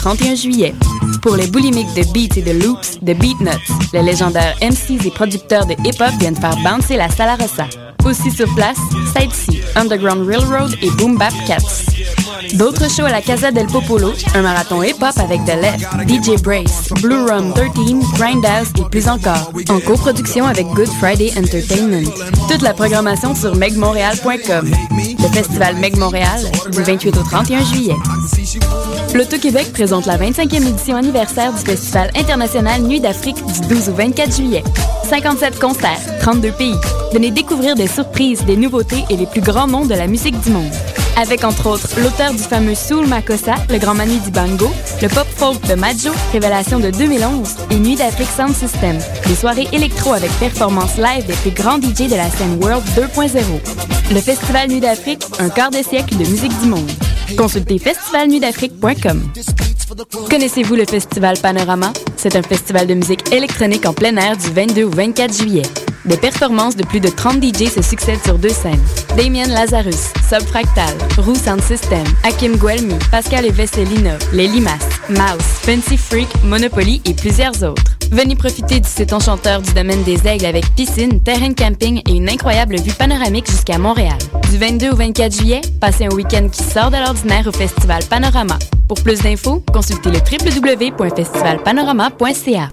31 juillet. Pour les boulimiques de beats et de loops, de Beatnuts, les légendaires MCs et producteurs de hip-hop viennent faire bouncer la Salarossa. Aussi sur place, Side Underground Railroad et Boom Bap Cats. D'autres shows à la Casa del Popolo, un marathon hip-hop avec The Left, DJ Brace, Blue Rum 13, Grindhouse et plus encore, en coproduction avec Good Friday Entertainment. Toute la programmation sur megmontréal.com. Le festival Meg Montréal, du 28 au 31 juillet. L'Auto-Québec présente la 25e édition anniversaire du Festival international Nuit d'Afrique du 12 au 24 juillet. 57 concerts, 32 pays. Venez découvrir des surprises, des nouveautés et les plus grands noms de la musique du monde. Avec entre autres l'auteur du fameux Soul Makossa, le grand manu du bango, le pop folk de Majo, révélation de 2011, et Nuit d'Afrique Sound System, des soirées électro avec performance live des plus grands DJ de la scène World 2.0. Le Festival Nuit d'Afrique, un quart de siècle de musique du monde. Consultez festivalnuitdafrique.com. Connaissez-vous le Festival Panorama? C'est un festival de musique électronique en plein air du 22 au 24 juillet. Des performances de plus de 30 DJ se succèdent sur deux scènes. Damien Lazarus, Subfractal, Roux Sound System, Hakim Guelmi, Pascal et Vesselina, Les Mouse, Fancy Freak, Monopoly et plusieurs autres. Venez profiter du site enchanteur du domaine des Aigles avec piscine, terrain camping et une incroyable vue panoramique jusqu'à Montréal. Du 22 au 24 juillet, passez un week-end qui sort de l'ordinaire au Festival Panorama. Pour plus d'infos, consultez le www.festivalpanorama.ca.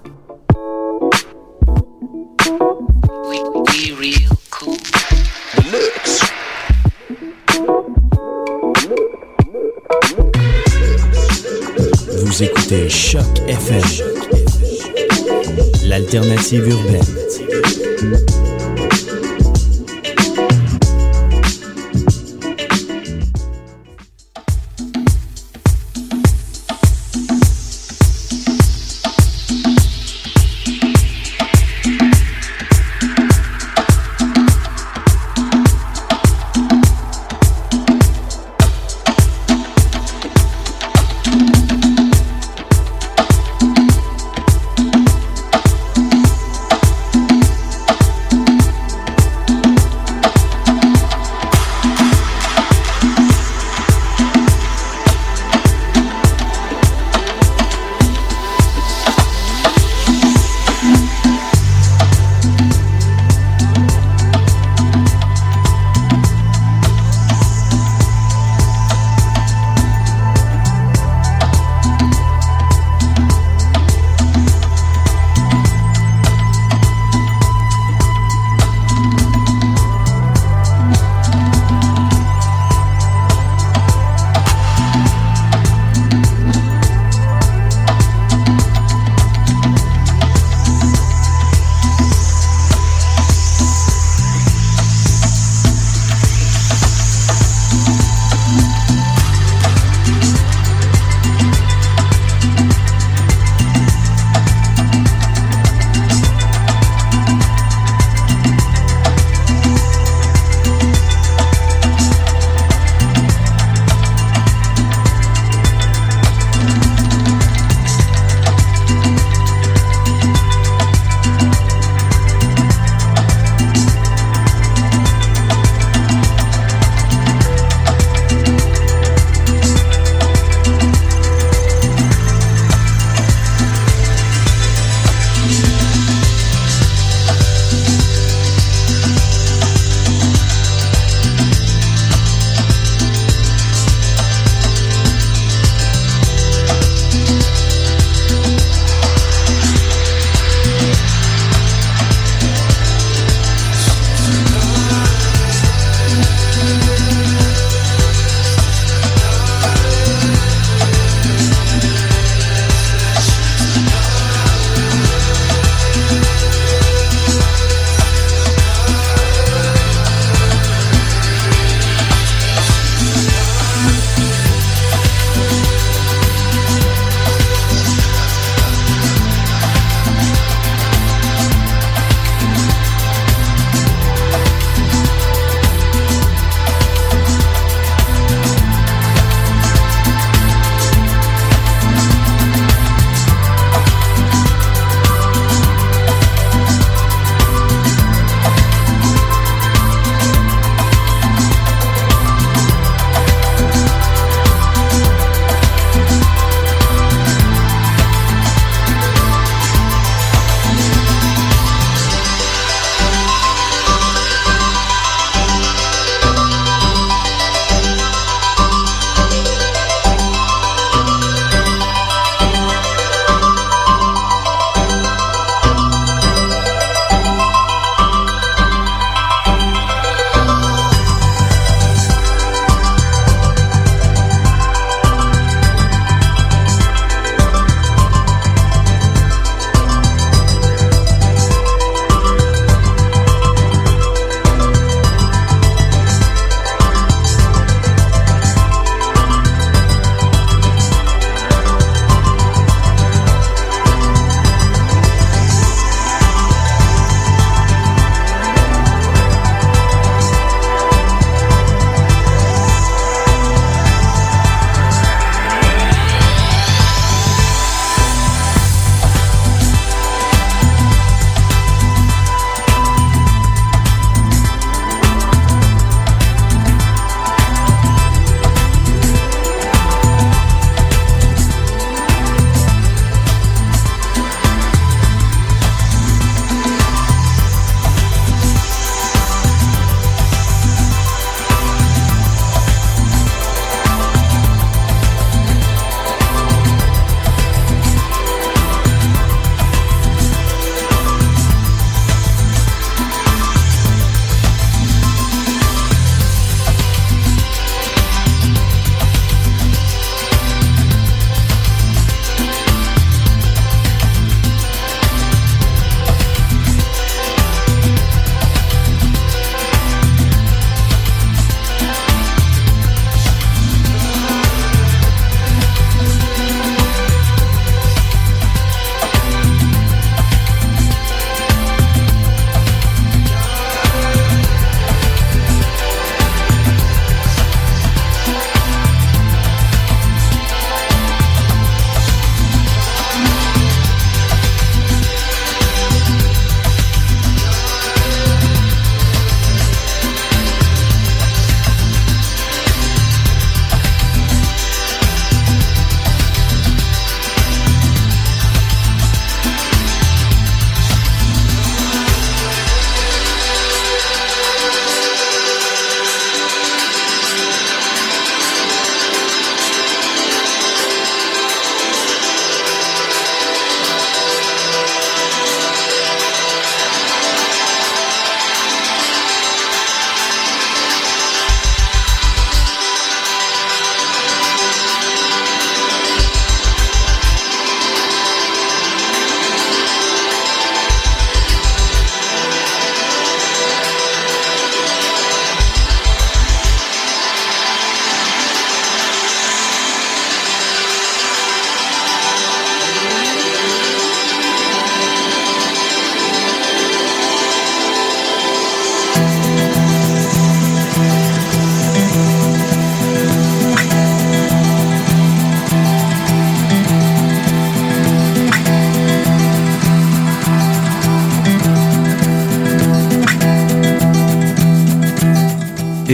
Vous écoutez Choc FM, l'alternative urbaine.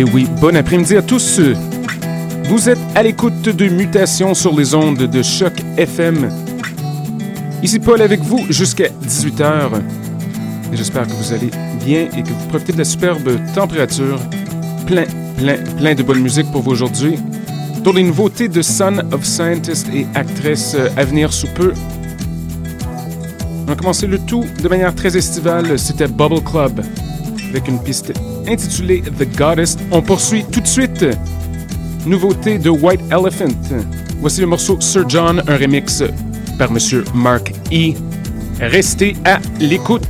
Et oui, bon après-midi à tous. Vous êtes à l'écoute de Mutations sur les ondes de Choc FM. Ici Paul avec vous jusqu'à 18h. J'espère que vous allez bien et que vous profitez de la superbe température. Plein, plein, plein de bonne musique pour vous aujourd'hui. Pour les nouveautés de Son of Scientist et actrice à venir sous peu. On a commencé le tout de manière très estivale. C'était Bubble Club avec une piste intitulé The Goddess. On poursuit tout de suite. Nouveauté de White Elephant. Voici le morceau Sir John, un remix par Monsieur Mark E. Restez à l'écoute.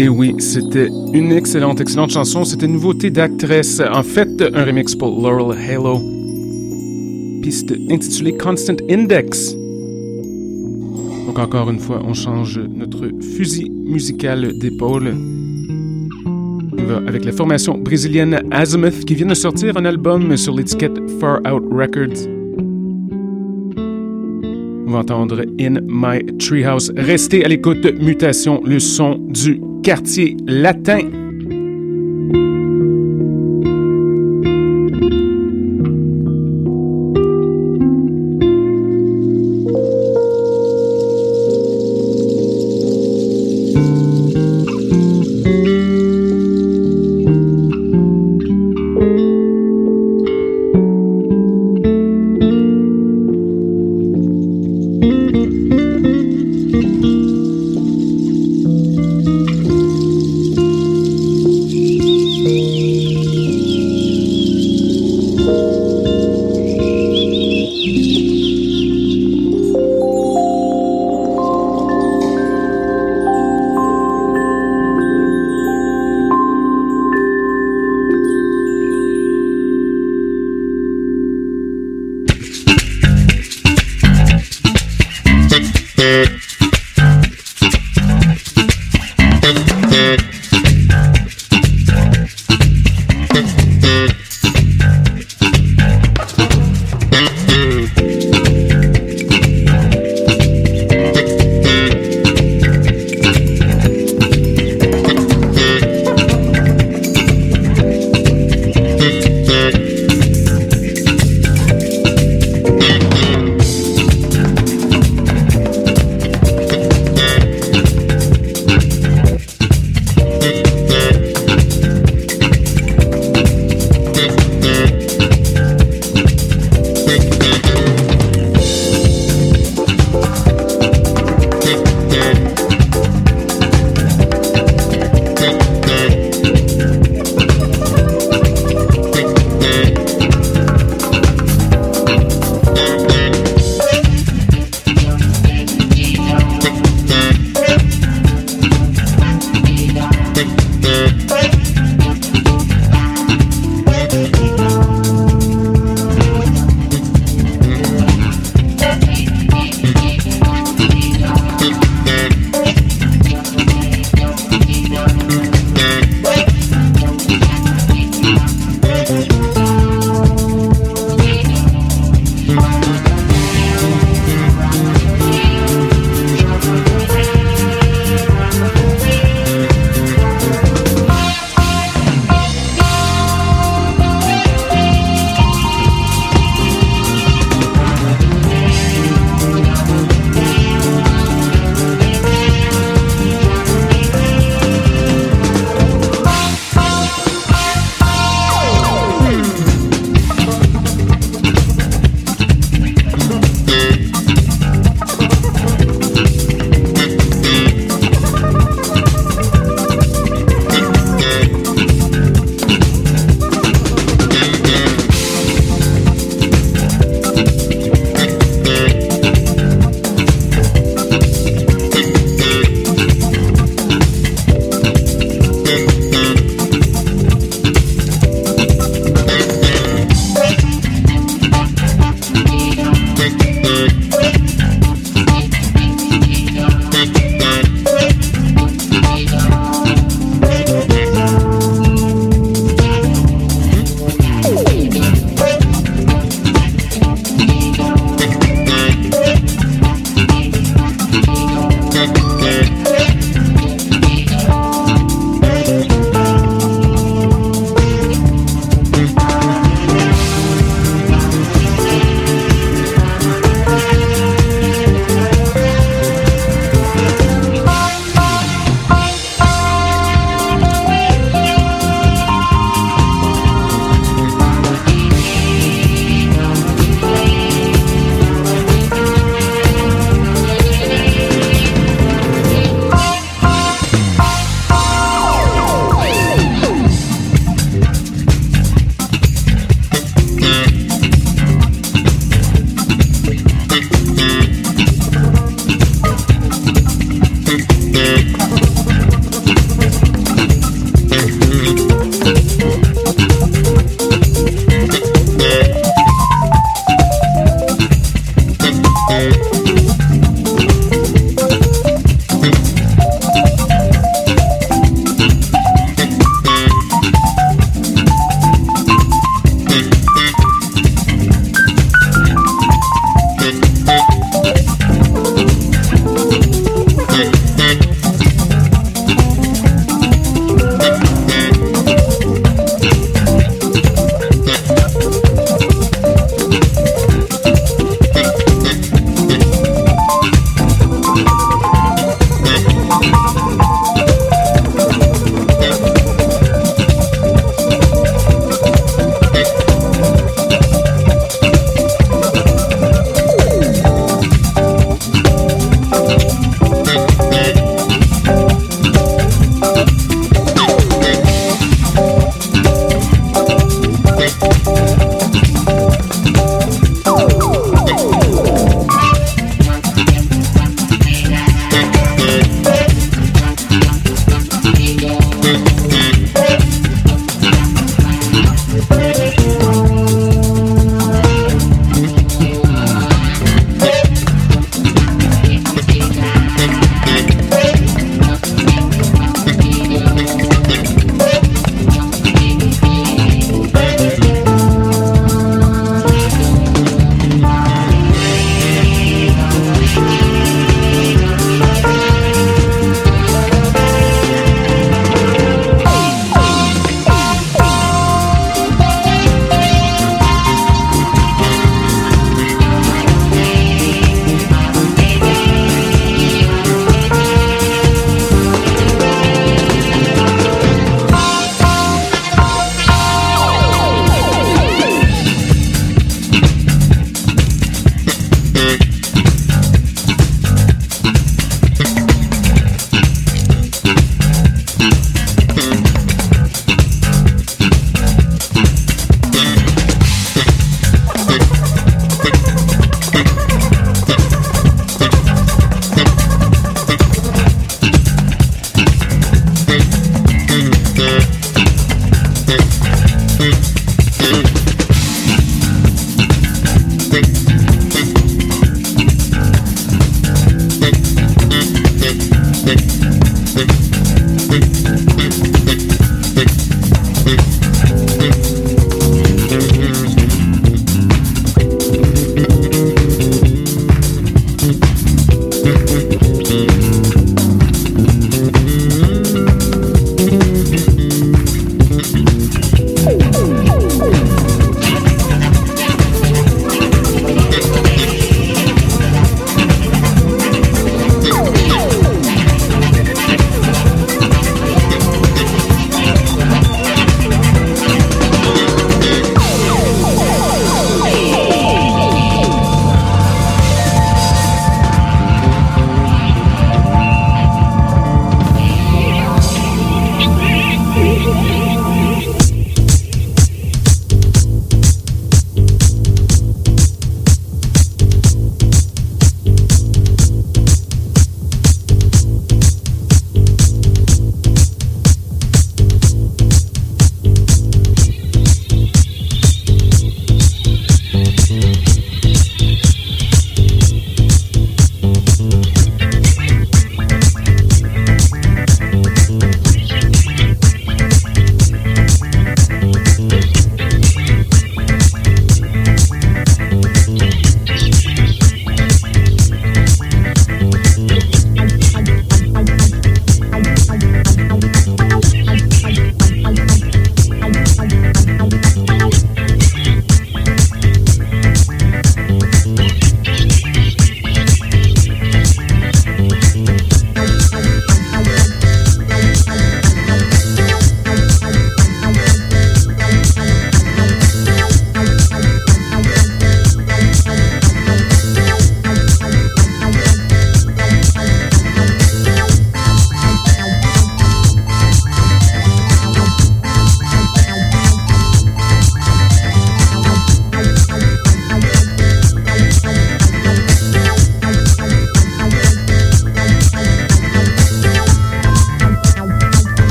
Et oui, c'était une excellente, excellente chanson. C'était une nouveauté d'actrice. En fait, un remix pour Laurel Halo. Piste intitulée Constant Index. Donc encore une fois, on change notre fusil musical d'épaule. Avec la formation brésilienne Azimuth qui vient de sortir un album sur l'étiquette Far Out Records. On va entendre In My Treehouse. Restez à l'écoute. Mutation, le son du quartier latin.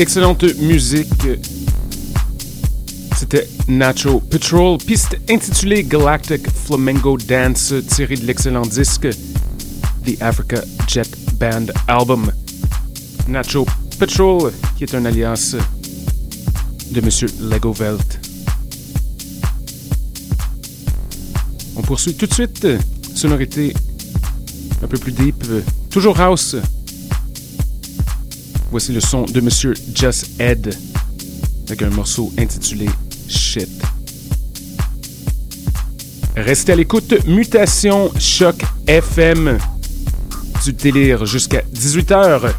Excellente musique. C'était Nacho Patrol, piste intitulée Galactic Flamengo Dance, tirée de l'excellent disque The Africa Jet Band Album. Nacho Patrol, qui est un alias de Monsieur Lego Velt. On poursuit tout de suite. Sonorité un peu plus deep. Toujours house. Voici le son de Monsieur Just Ed avec un morceau intitulé Shit. Restez à l'écoute. Mutation Choc FM. Du délire jusqu'à 18h.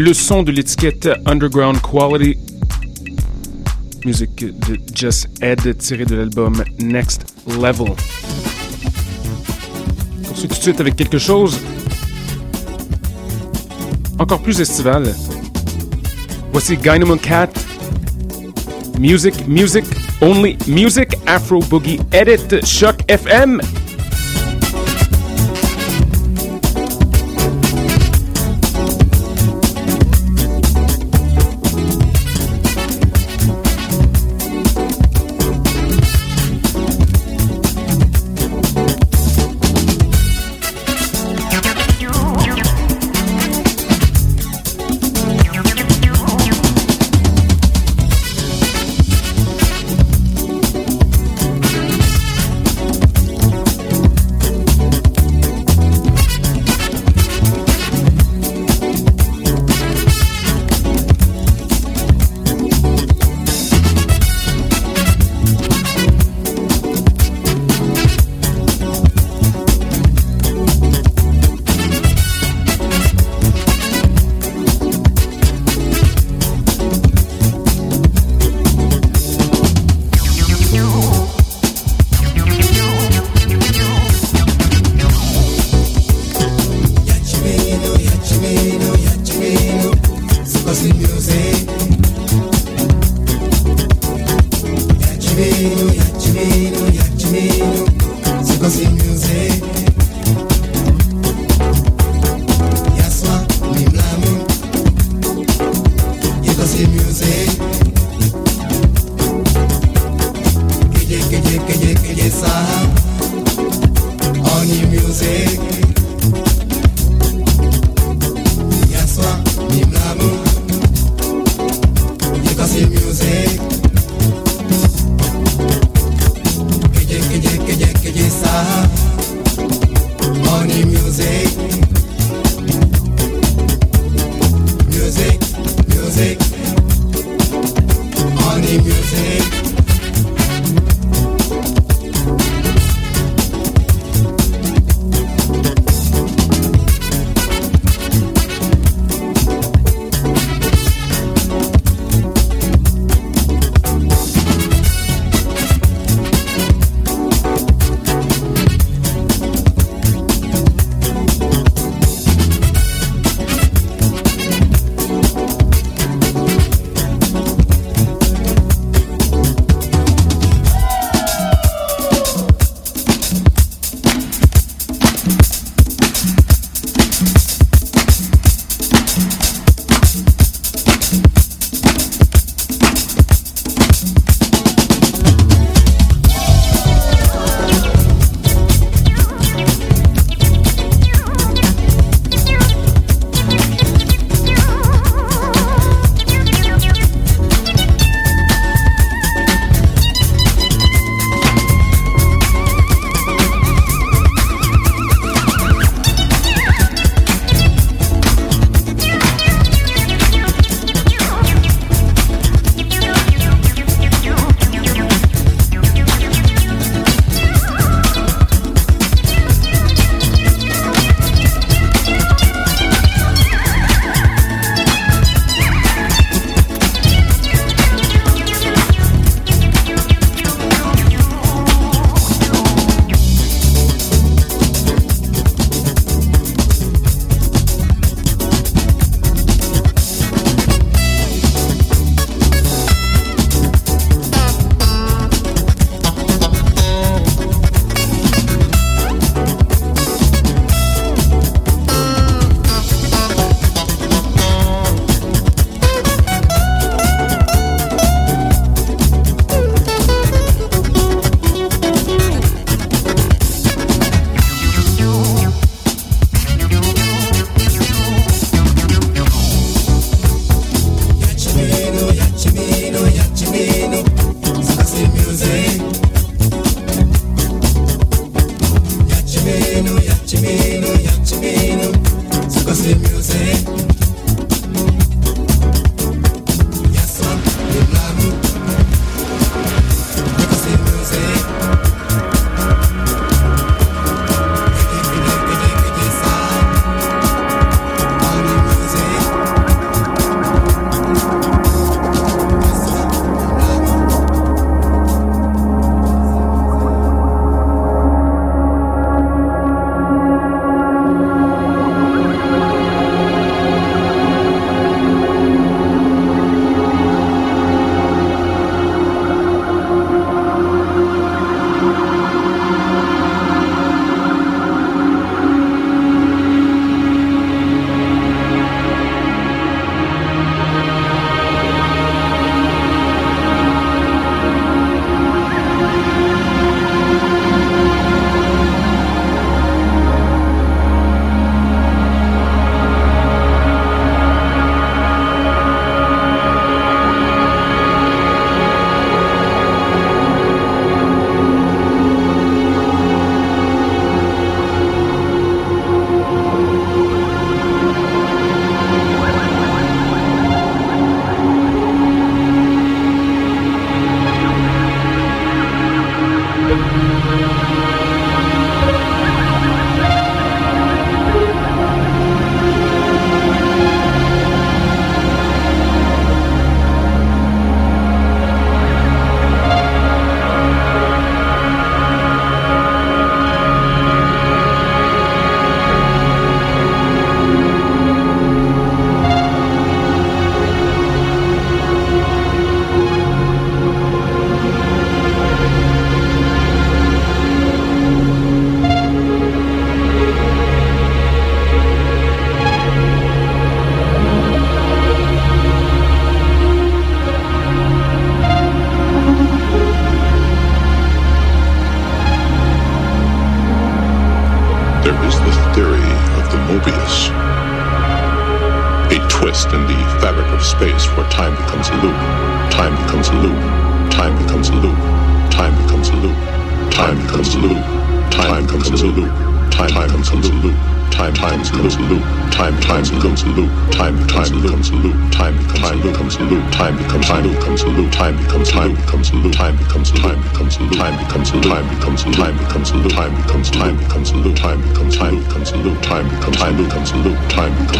Le son de l'étiquette Underground Quality. Musique de Just Ed tirée de l'album Next Level. Poursuis tout de suite avec quelque chose encore plus estival. Voici Gynamo Cat. Music, music, only music, Afro Boogie Edit, Shock FM.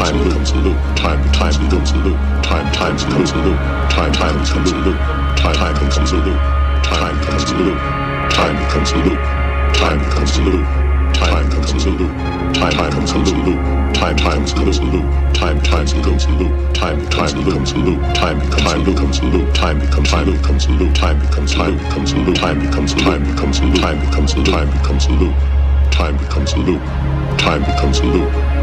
Time time becomes a loop. Time time becomes a loop. Time time becomes a loop. Time time becomes a loop. Time time becomes a loop. Time becomes a loop. Time becomes a loop. Time becomes a loop. Time comes loop. Time comes loop. Time times comes a loop. Time times becomes a loop. Time time becomes a loop. Time becomes a loop. Time becomes time becomes a loop. Time becomes time becomes loop. Time becomes time becomes a loop. Time becomes a loop. Time becomes a loop. Time becomes a loop. Time becomes a loop.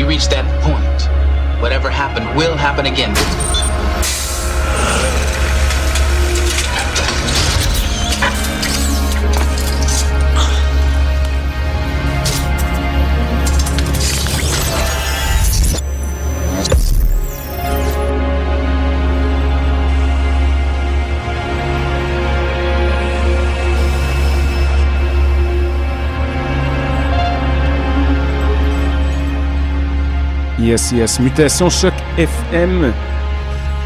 We reach that point, whatever happened will happen again. Yes, yes. Mutation Choc FM.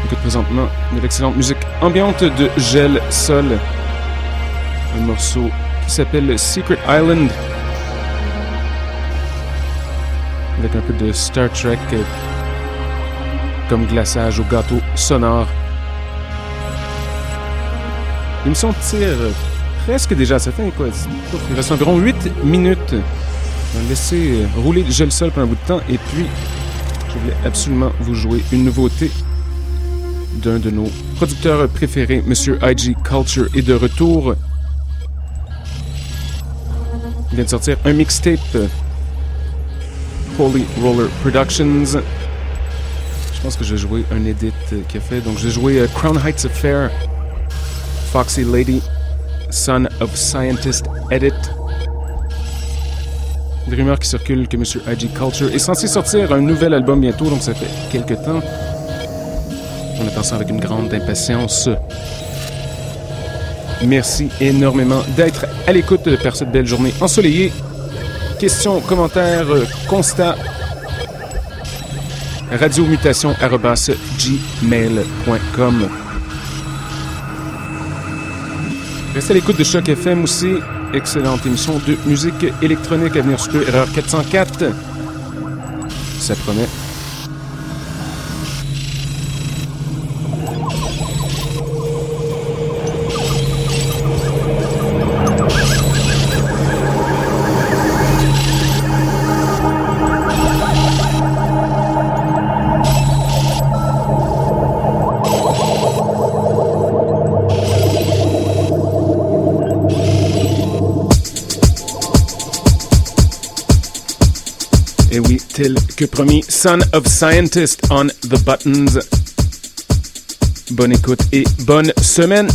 écoute présentement de l'excellente musique ambiante de Gel Sol. Un morceau qui s'appelle Secret Island. Avec un peu de Star Trek comme glaçage au gâteau sonore. L'émission tire presque déjà à sa fin, quoi. Il reste environ 8 minutes. On va laisser rouler Gel Sol pendant un bout de temps et puis je voulais absolument vous jouer une nouveauté d'un de nos producteurs préférés, Monsieur IG Culture, est de retour. Il vient de sortir un mixtape, Holy Roller Productions. Je pense que je vais jouer un edit qu'il a fait. Donc, je vais jouer euh, Crown Heights Affair, Foxy Lady, Son of Scientist Edit. Des rumeurs qui circulent que M. IG Culture est censé sortir un nouvel album bientôt, donc ça fait quelques temps. On attend ça avec une grande impatience. Merci énormément d'être à l'écoute par cette belle journée ensoleillée. Questions, commentaires, constats. radiomutation.gmail.com Restez à l'écoute de Choc FM aussi excellente émission de musique électronique à venir sur Erreur 404. Ça promet. Tel que promis, Son of Scientist on the Buttons. Bonne écoute et bonne semaine.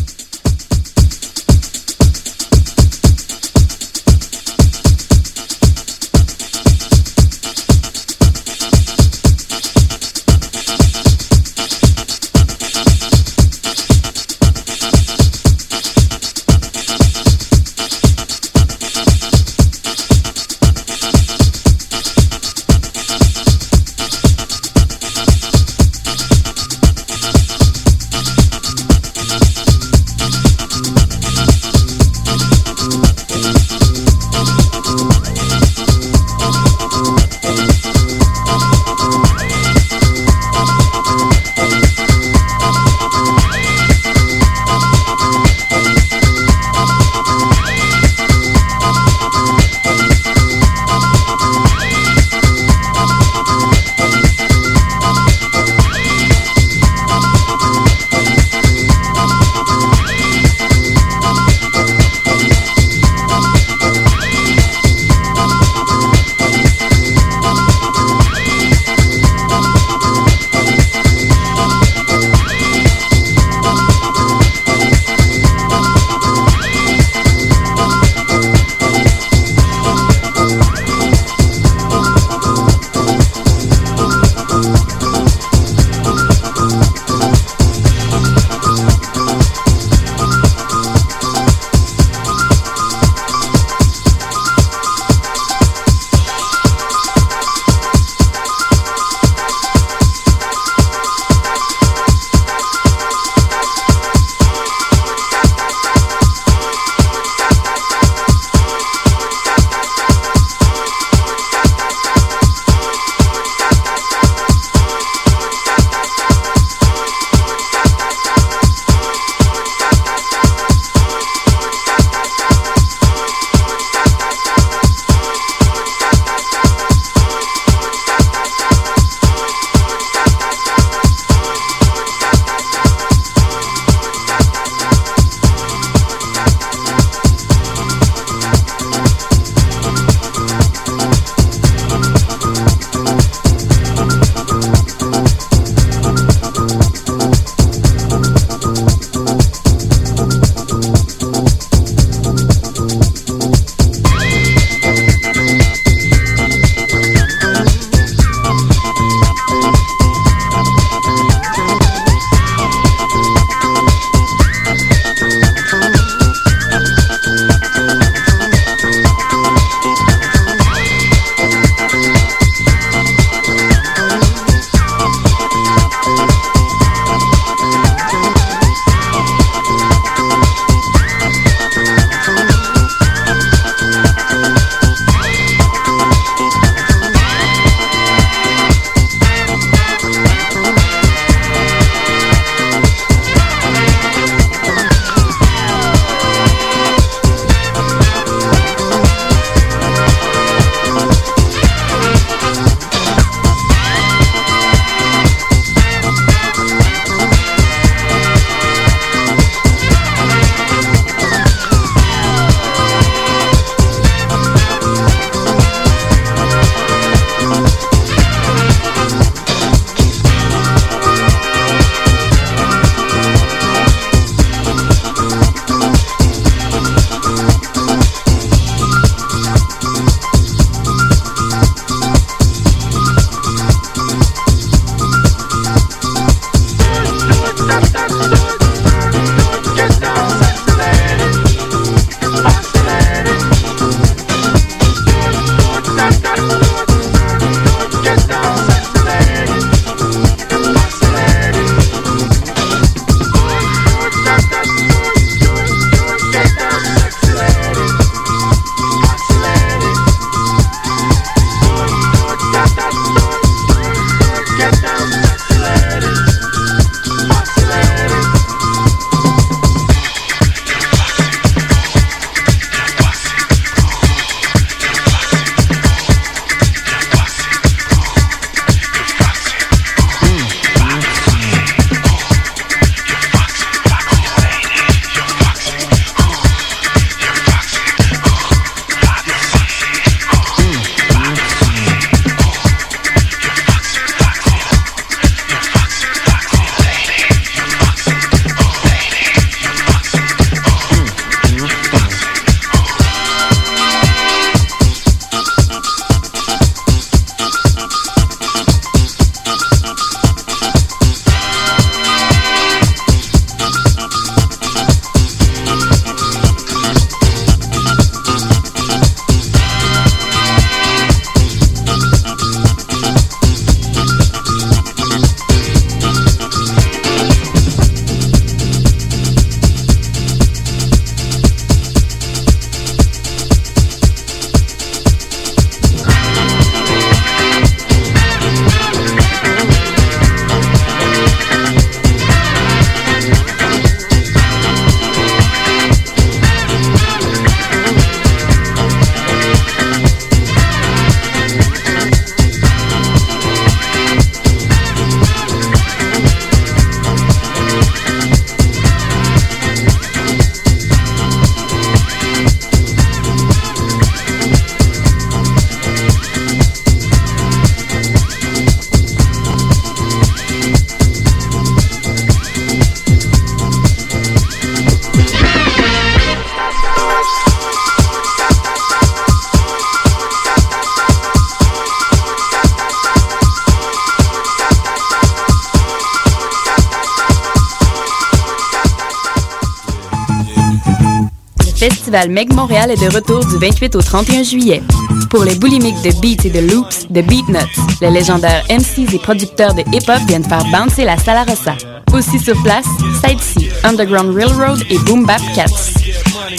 Festival Meg Montréal est de retour du 28 au 31 juillet. Pour les boulimiques de beats et de loops, The Beat Nuts, les légendaires MCs et producteurs de hip-hop viennent faire bouncer la Sala Rossa. Aussi sur place, Side C, Underground Railroad et Boom Bap Cats.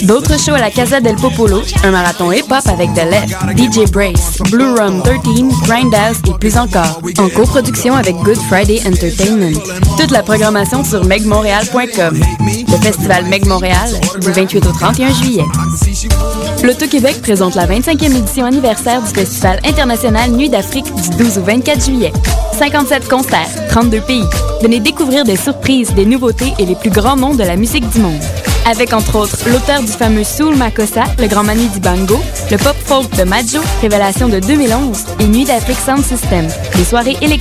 D'autres shows à la Casa del Popolo, un marathon hip-hop avec The Left, DJ Brace, Blue Rum 13, Grindhouse et plus encore, en coproduction avec Good Friday Entertainment. Toute la programmation sur megmontréal.com. Le festival Meg Montréal, du 28 au 31 juillet. L'Auto-Québec présente la 25e édition anniversaire du Festival international Nuit d'Afrique du 12 au 24 juillet. 57 concerts, 32 pays. Venez découvrir des surprises, des nouveautés et les plus grands noms de la musique du monde. Avec entre autres l'auteur du fameux Soul Makossa, le grand manu du bango, le pop folk de Majo, révélation de 2011 et Nuit d'Afrique Sound System, des soirées électroniques